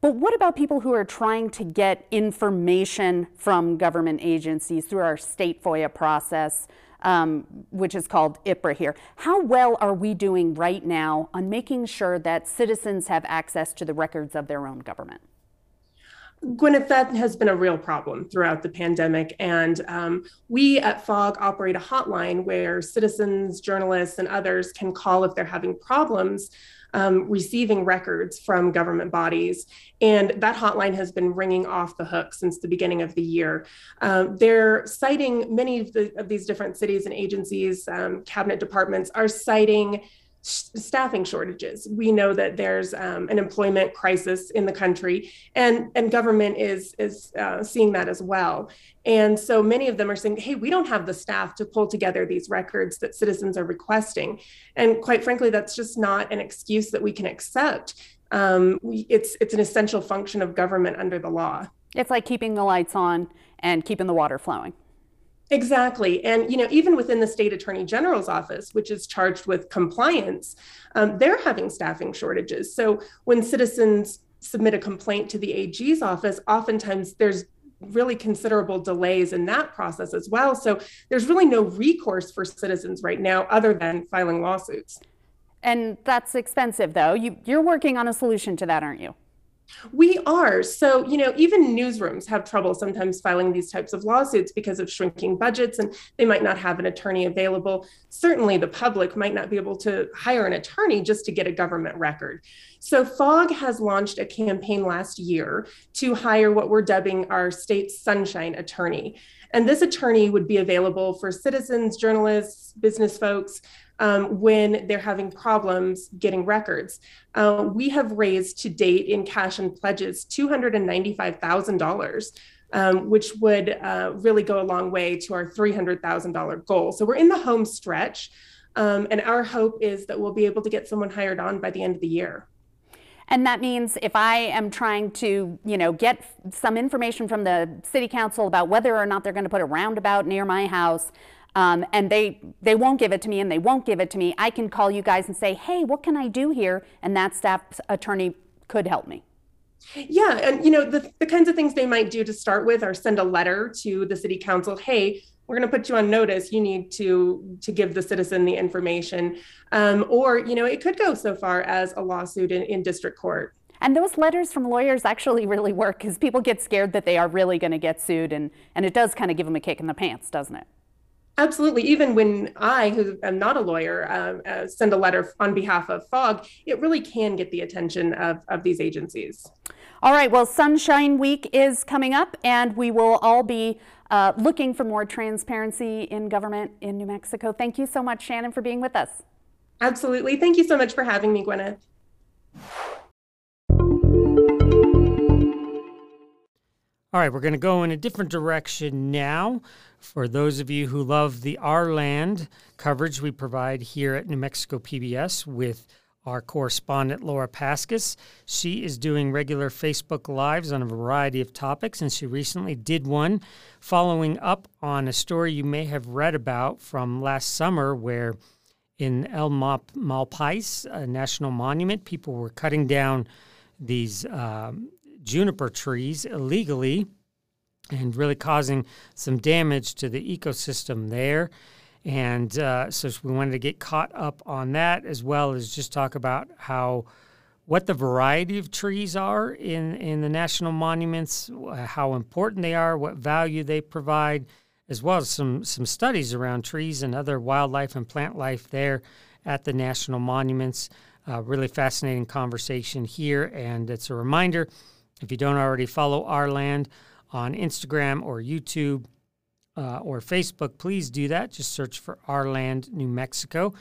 But what about people who are trying to get information from government agencies through our state FOIA process? Um, which is called IPRA here. How well are we doing right now on making sure that citizens have access to the records of their own government? Gwyneth, that has been a real problem throughout the pandemic. And um, we at FOG operate a hotline where citizens, journalists, and others can call if they're having problems um, receiving records from government bodies. And that hotline has been ringing off the hook since the beginning of the year. Um, they're citing many of, the, of, these different cities and agencies, um, cabinet departments are citing staffing shortages. We know that there's um, an employment crisis in the country, and and government is is uh, seeing that as well. And so many of them are saying, "Hey, we don't have the staff to pull together these records that citizens are requesting." And quite frankly, that's just not an excuse that we can accept. Um, it's it's an essential function of government under the law. It's like keeping the lights on and keeping the water flowing. Exactly. And, you know, even within the state attorney general's office, which is charged with compliance, um, they're having staffing shortages. So when citizens submit a complaint to the AG's office, oftentimes there's really considerable delays in that process as well. So there's really no recourse for citizens right now other than filing lawsuits. And that's expensive, though. You, you're working on a solution to that, aren't you? We are. So, you know, even newsrooms have trouble sometimes filing these types of lawsuits because of shrinking budgets and they might not have an attorney available. Certainly, the public might not be able to hire an attorney just to get a government record. So, FOG has launched a campaign last year to hire what we're dubbing our state sunshine attorney. And this attorney would be available for citizens, journalists, business folks um, when they're having problems getting records. Uh, we have raised to date in cash and pledges $295,000. Um, which would uh, really go a long way to our $300,000 goal. So we're in the home stretch, um, and our hope is that we'll be able to get someone hired on by the end of the year. And that means if I am trying to, you know, get some information from the city council about whether or not they're going to put a roundabout near my house, um, and they they won't give it to me and they won't give it to me, I can call you guys and say, hey, what can I do here? And that staff attorney could help me. Yeah, and you know the, the kinds of things they might do to start with are send a letter to the city council. Hey, we're going to put you on notice. You need to to give the citizen the information, um, or you know it could go so far as a lawsuit in, in district court. And those letters from lawyers actually really work because people get scared that they are really going to get sued, and and it does kind of give them a kick in the pants, doesn't it? Absolutely. Even when I, who am not a lawyer, uh, uh, send a letter on behalf of FOG, it really can get the attention of, of these agencies. All right, well, Sunshine Week is coming up, and we will all be uh, looking for more transparency in government in New Mexico. Thank you so much, Shannon, for being with us. Absolutely. Thank you so much for having me, Gwyneth. All right, we're going to go in a different direction now. For those of you who love the Our Land coverage we provide here at New Mexico PBS with our correspondent Laura Paskus. She is doing regular Facebook Lives on a variety of topics, and she recently did one following up on a story you may have read about from last summer where in El Malpais, a national monument, people were cutting down these um, juniper trees illegally and really causing some damage to the ecosystem there. And uh, so we wanted to get caught up on that as well as just talk about how what the variety of trees are in, in the national monuments, how important they are, what value they provide, as well as some, some studies around trees and other wildlife and plant life there at the national monuments. Uh, really fascinating conversation here. And it's a reminder if you don't already follow Our Land on Instagram or YouTube, uh, or Facebook, please do that. Just search for Our Land, New Mexico.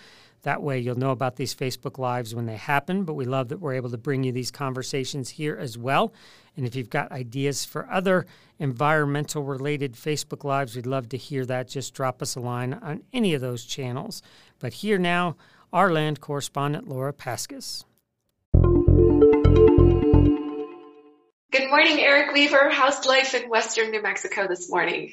That way, you'll know about these Facebook Lives when they happen. But we love that we're able to bring you these conversations here as well. And if you've got ideas for other environmental related Facebook Lives, we'd love to hear that. Just drop us a line on any of those channels. But here now, our land correspondent, Laura Paskus. Good morning, Eric Weaver. How's life in Western New Mexico this morning?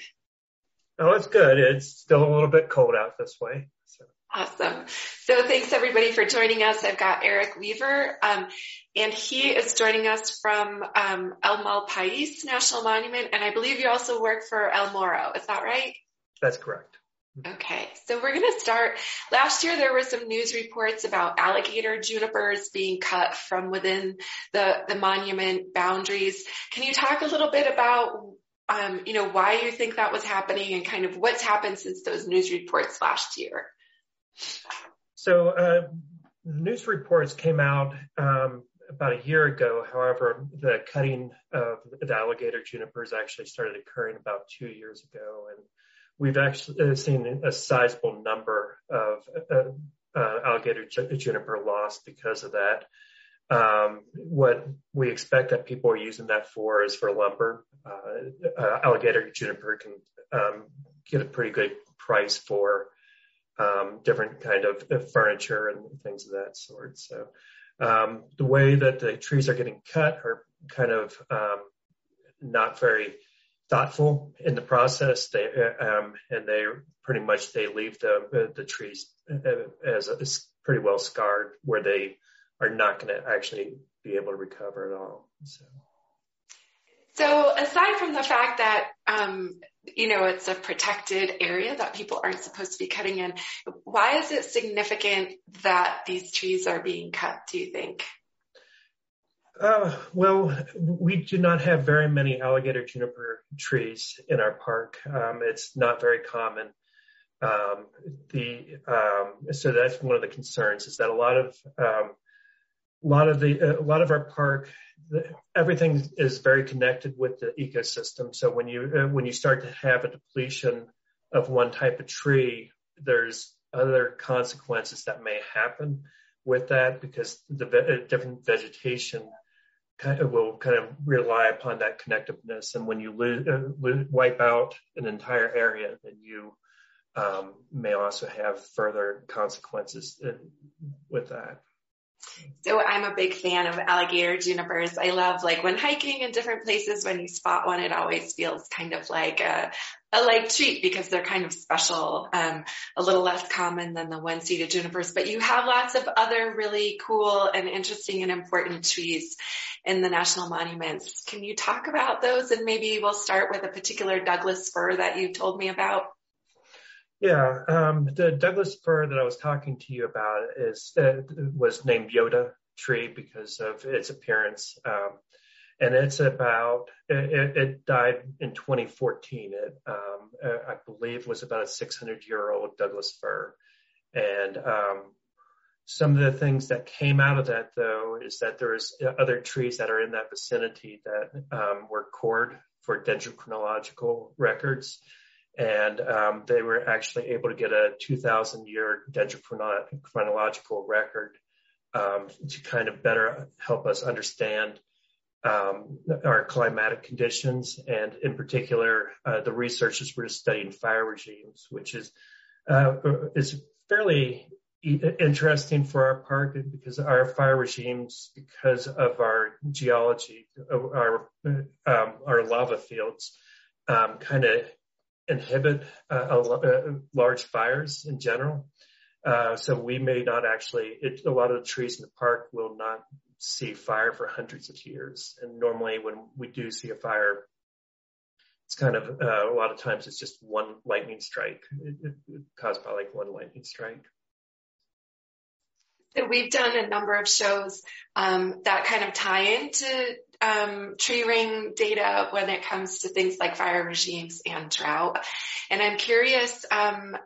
Oh, it's good. It's still a little bit cold out this way. So. Awesome. So thanks everybody for joining us. I've got Eric Weaver, um, and he is joining us from um, El Malpais National Monument, and I believe you also work for El Morro. Is that right? That's correct. Okay, so we're going to start. Last year, there were some news reports about alligator junipers being cut from within the, the monument boundaries. Can you talk a little bit about um, you know, why you think that was happening and kind of what's happened since those news reports last year. So, uh, news reports came out um, about a year ago. However, the cutting of the alligator junipers actually started occurring about two years ago, and we've actually uh, seen a sizable number of uh, uh, alligator juniper lost because of that. Um, what we expect that people are using that for is for lumber. Uh, uh, alligator juniper can um, get a pretty good price for um, different kind of, of furniture and things of that sort. So um, the way that the trees are getting cut are kind of um, not very thoughtful in the process. They um, and they pretty much they leave the the trees as, as pretty well scarred where they are not going to actually be able to recover at all. So. So aside from the fact that, um, you know, it's a protected area that people aren't supposed to be cutting in, why is it significant that these trees are being cut, do you think? Uh, well, we do not have very many alligator juniper trees in our park. Um, it's not very common. Um, the um, so that's one of the concerns is that a lot of um, a lot of the a lot of our park the, everything is very connected with the ecosystem so when you uh, when you start to have a depletion of one type of tree there's other consequences that may happen with that because the ve- different vegetation kind of will kind of rely upon that connectiveness and when you uh, wipe out an entire area then you um, may also have further consequences uh, with that. So I'm a big fan of alligator junipers. I love like when hiking in different places, when you spot one, it always feels kind of like a, a like treat because they're kind of special, um, a little less common than the one-seeded junipers, but you have lots of other really cool and interesting and important trees in the national monuments. Can you talk about those? And maybe we'll start with a particular Douglas fir that you told me about. Yeah, um, the Douglas fir that I was talking to you about is uh, was named Yoda tree because of its appearance, um, and it's about it, it, died in 2014. It um, I believe was about a 600 year old Douglas fir, and um, some of the things that came out of that, though, is that there's other trees that are in that vicinity that um, were cored for dendrochronological records. And um, they were actually able to get a 2,000 year dendrochronological record um, to kind of better help us understand um, our climatic conditions. And in particular, uh, the researchers were studying fire regimes, which is, uh, is fairly interesting for our park because our fire regimes, because of our geology, our um, our lava fields, um, kind of inhibit uh, uh, large fires in general. Uh, so we may not actually. It, a lot of the trees in the park will not see fire for hundreds of years, and normally when we do see a fire, it's kind of uh, a lot of times it's just one lightning strike it, it, caused by like one lightning strike. So we've done a number of shows um, that kind of tie into um, tree ring data when it comes to things like fire regimes and drought. And I'm curious, um,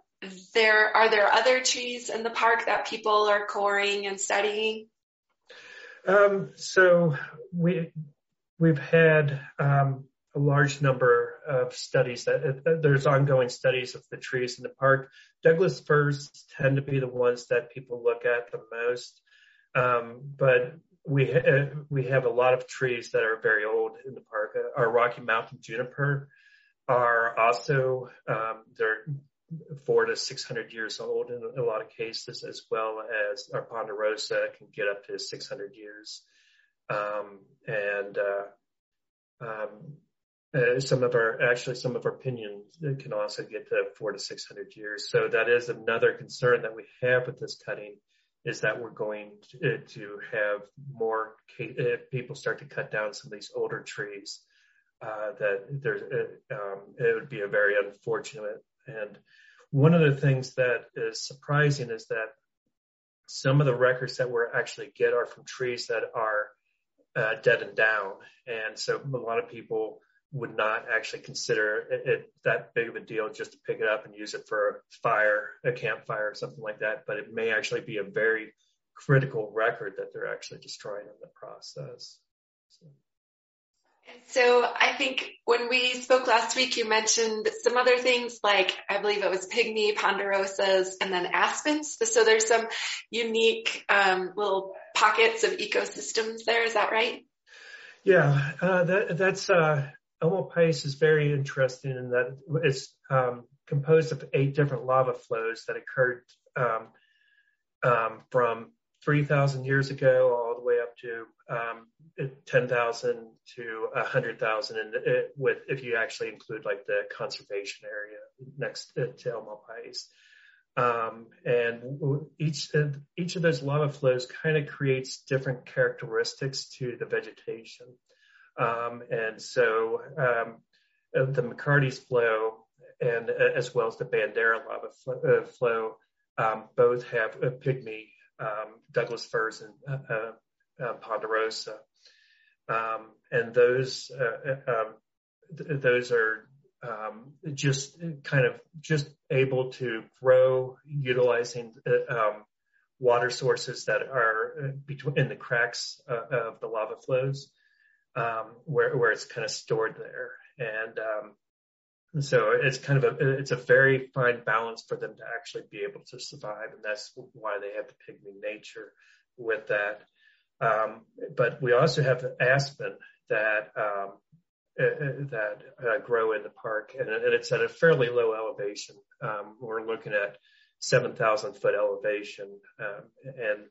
there are there other trees in the park that people are coring and studying? Um, so we we've had um, a large number of studies that uh, there's ongoing studies of the trees in the park. Douglas firs tend to be the ones that people look at the most, um, but we ha- we have a lot of trees that are very old in the park. Uh, our Rocky Mountain juniper are also um, they're four to six hundred years old in a lot of cases, as well as our ponderosa can get up to six hundred years, um, and uh, um, uh, some of our, actually some of our piñons can also get to four to 600 years. So that is another concern that we have with this cutting is that we're going to, uh, have more uh, people start to cut down some of these older trees, uh, that there's, uh, um, it would be a very unfortunate. And one of the things that is surprising is that some of the records that we actually get are from trees that are uh, dead and down. And so a lot of people would not actually consider it, it, that big of a deal just to pick it up and use it for a fire, a campfire or something like that. But it may actually be a very critical record that they're actually destroying in the process. So. So I think when we spoke last week, you mentioned some other things like I believe it was pygmy, ponderosas, and then aspens. So there's some unique um, little pockets of ecosystems there. Is that right? Yeah, uh, that, that's uh, El Malpais is very interesting in that it's um, composed of eight different lava flows that occurred um, um, from 3,000 years ago all the way up to um, 10,000 to 100,000, and it, with if you actually include like the conservation area next to El Malpais. Um, and each each of those lava flows kind of creates different characteristics to the vegetation. Um, and so um, the McCarty's flow and uh, as well as the Bandera lava flow, uh, flow um, both have a pygmy um, Douglas firs and uh, uh, ponderosa, um, and those um, th- those are just kind of just able to grow utilizing water sources that are between in the cracks of the lava flows um, where where it's kind of stored there, and um, so it's kind of a it's a very fine balance for them to actually be able to survive, and that's why they have the pygmy nature with that. Um, but we also have aspen that um, uh, uh, that uh, grow in the park, and, and, it's at a fairly low elevation. Um, we're looking at 7,000 foot elevation, um, and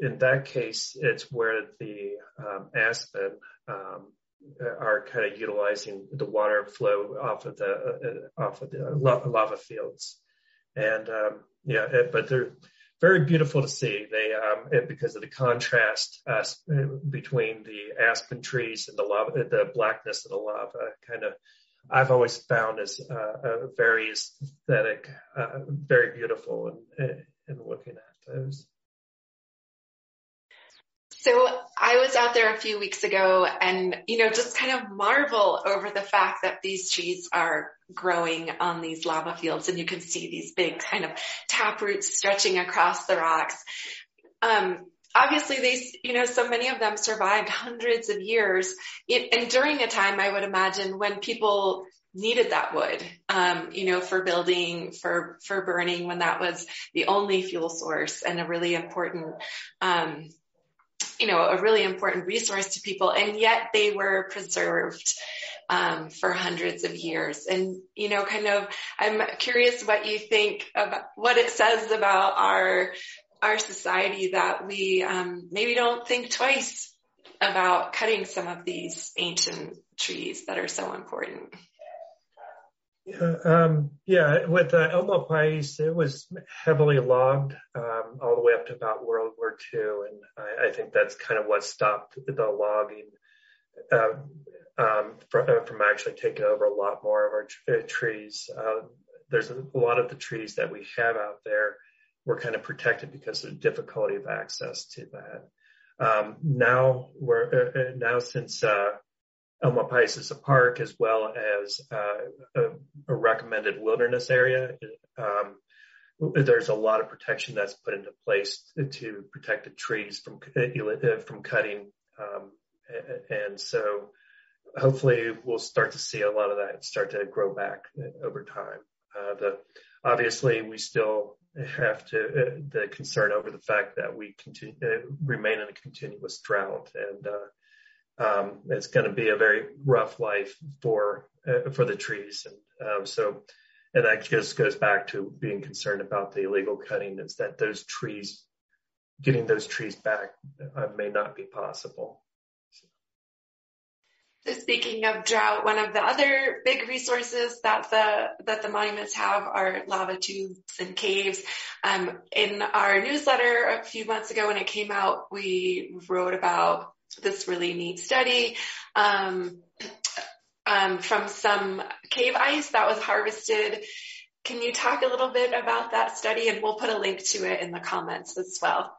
in that case, it's where the um, aspen um, are kind of utilizing the water flow off of the uh, off of the lava fields, and um, yeah, but they're very beautiful to see. They um, because of the contrast uh, between the aspen trees and the lava, the blackness of the lava, kind of. I've always found as uh, very aesthetic, uh, very beautiful, in, in looking at those. So I was out there a few weeks ago and, you know, just kind of marvel over the fact that these trees are growing on these lava fields and you can see these big kind of tap roots stretching across the rocks. Um, obviously they, you know, so many of them survived hundreds of years it, and during a time I would imagine when people needed that wood, um, you know, for building, for, for burning when that was the only fuel source and a really important, um, you know, a really important resource to people. And yet they were preserved, um, for hundreds of years. And, you know, kind of, I'm curious what you think about what it says about our, our society that we, um, maybe don't think twice about cutting some of these ancient trees that are so important. Um, yeah, with uh, El Pais, it was heavily logged um, all the way up to about World War II, and I, I think that's kind of what stopped the logging uh, um, from, uh, from, actually taking over a lot more of our t- uh, trees. Uh, there's a, lot of the trees that we have out there were kind of protected because of the difficulty of access to that. Um, now we're uh, now since El Malpais is a park as well as uh, a, a, recommended wilderness area. Um, there's a lot of protection that's put into place to protect the trees from uh, from cutting, um, and so hopefully we'll start to see a lot of that start to grow back over time. Uh, the obviously we still have to uh, the concern over the fact that we continue uh, remain in a continuous drought and uh, um, it's going to be a very rough life for uh, for the trees. And um, so, and that just goes back to being concerned about the illegal cutting. Is that those trees, getting those trees back, uh, may not be possible. So speaking of drought, one of the other big resources that the that the monuments have are lava tubes and caves. Um, in our newsletter a few months ago when it came out, we wrote about this really neat study um, um, from some cave ice that was harvested. Can you talk a little bit about that study? And we'll put a link to it in the comments as well.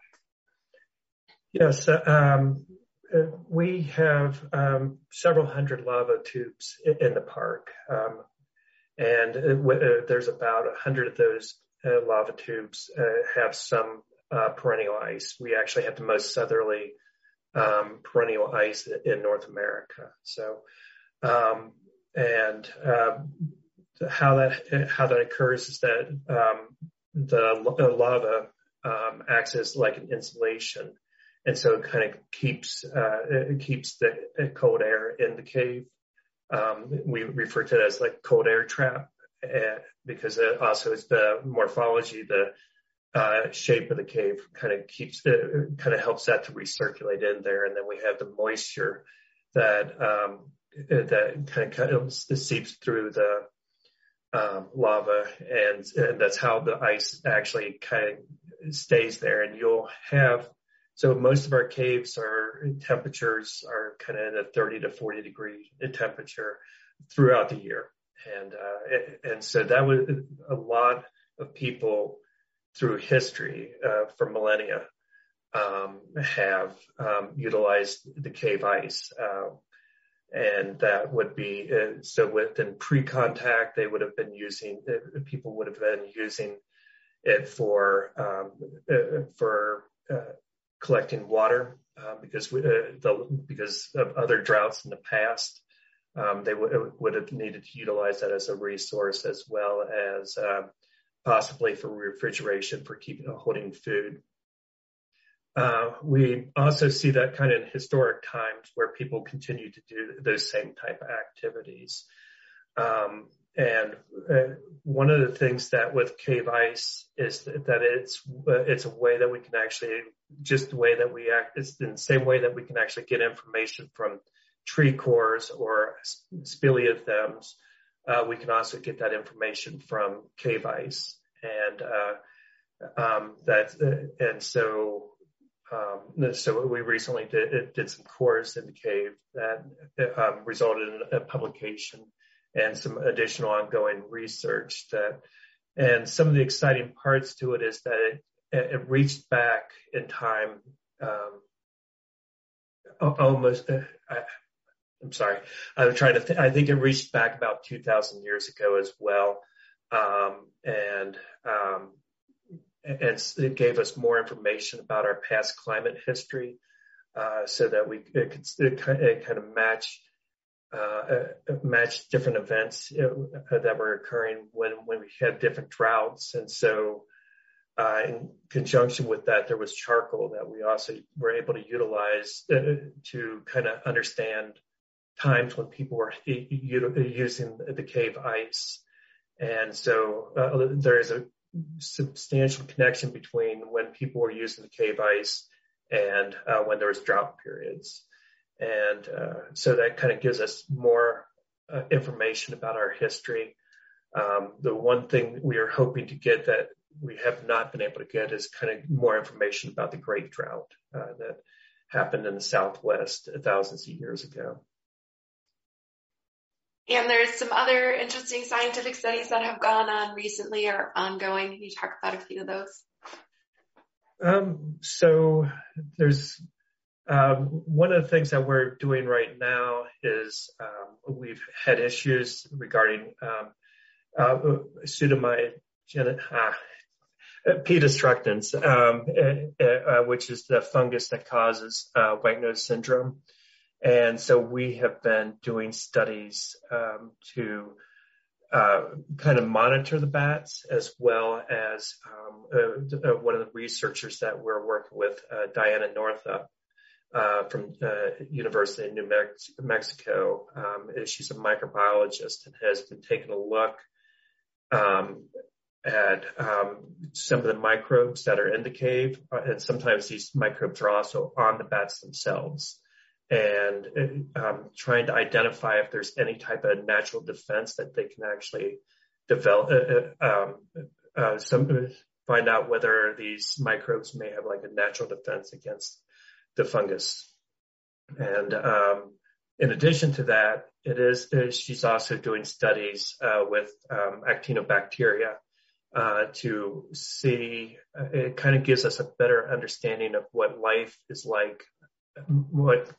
Yes, uh, um, uh, we have um, several hundred lava tubes in the park. Um, and uh, uh, there's about a hundred of those uh, lava tubes uh, have some perennial ice. We actually have the most southerly um, perennial ice in North America. So, um, and uh, how that how that occurs is that um, the lava um, acts as like an insulation, and so it kind of keeps uh, it keeps the cold air in the cave. Um, we refer to it as like cold air trap uh, because it also is the morphology, the uh, shape of the cave kind of keeps it uh, kind of helps that to recirculate in there, and then we have the moisture that um, that kind of, kind of seeps through the um, lava, and, and that's how the ice actually kind of stays there. And you'll have so most of our caves are temperatures are kind of in a 30 to 40 degree temperature throughout the year, and uh, and so that was a lot of people through history uh, for millennia um, have um, utilized the cave ice. Uh, and that would be uh, so within pre-contact they would have been using uh, people would have been using it for um, uh, for uh, collecting water because we, the, because of other droughts in the past um, they w- would have needed to utilize that as a resource as well as possibly for refrigeration for keeping holding food. Uh, we also see that kind of in historic times where people continue to do those same type of activities. Um, and uh, one of the things that with cave ice is that it's uh, it's a way that we can actually just the way that we act. It's in the same way that we can actually get information from tree cores or speleothems uh, we can also get that information from cave ice and uh, um, that uh, and so um, so we recently did, did some cores in the cave that um, resulted in a publication and some additional ongoing research that and some of the exciting parts to it is that it, it reached back in time um, almost. Uh, am sorry. I'm trying to. Th- I think it reached back about 2,000 years ago as well, um, and um, and it gave us more information about our past climate history, uh, so that we it could it kind, of match uh, uh, match different events uh, that were occurring when when we had different droughts, and so. Uh, in conjunction with that, there was charcoal that we also were able to utilize uh, to kind of understand times when people were using the cave ice. And so uh, there is a substantial connection between when people were using the cave ice and uh, when there was drought periods. And uh, so that kind of gives us more uh, information about our history. Um, the one thing we are hoping to get that we have not been able to get is kind of more information about the Great Drought uh, that happened in the Southwest thousands of years ago. And there's some other interesting scientific studies that have gone on recently or ongoing. Can you talk about a few of those? Um, so there's um, one of the things that we're doing right now is um, we've had issues regarding um, uh, ah, P. destructans, um, uh, uh, which is the fungus that causes uh, white nose syndrome. And so we have been doing studies um, to uh, kind of monitor the bats as well as um, uh, uh, one of the researchers that we're working with, uh, Diana Northup uh, from uh, University of New Mex- Mexico. Um, she's a microbiologist and has been taking a look um, at um, some of the microbes that are in the cave, and sometimes these microbes are also on the bats themselves and um, trying to identify if there's any type of natural defense that they can actually develop. Uh, uh um, uh, some find out whether these microbes may have like a natural defense against the fungus. And um, in addition to that, it is uh, she's also doing studies uh, with um, actinobacteria uh, to see. it kind of gives us a better understanding of what life is like what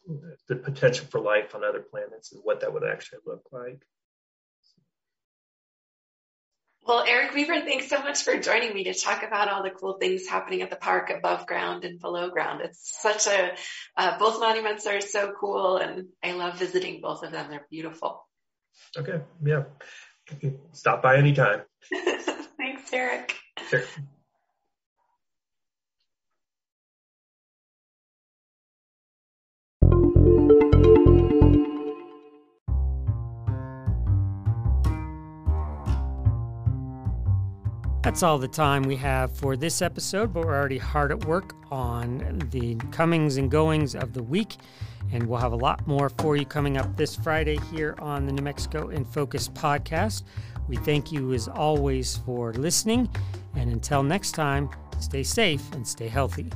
the potential for life on other planets and what that would actually look like. Well, Eric Weaver, thanks so much for joining me to talk about all the cool things happening at the park above ground and below ground. It's such a, uh, both monuments are so cool and I love visiting both of them. They're beautiful. Okay. Yeah. Stop by anytime. thanks, Eric. Sure. That's all the time we have for this episode, but we're already hard at work on the comings and goings of the week. And we'll have a lot more for you coming up this Friday here on the New Mexico in Focus podcast. We thank you as always for listening. And until next time, stay safe and stay healthy.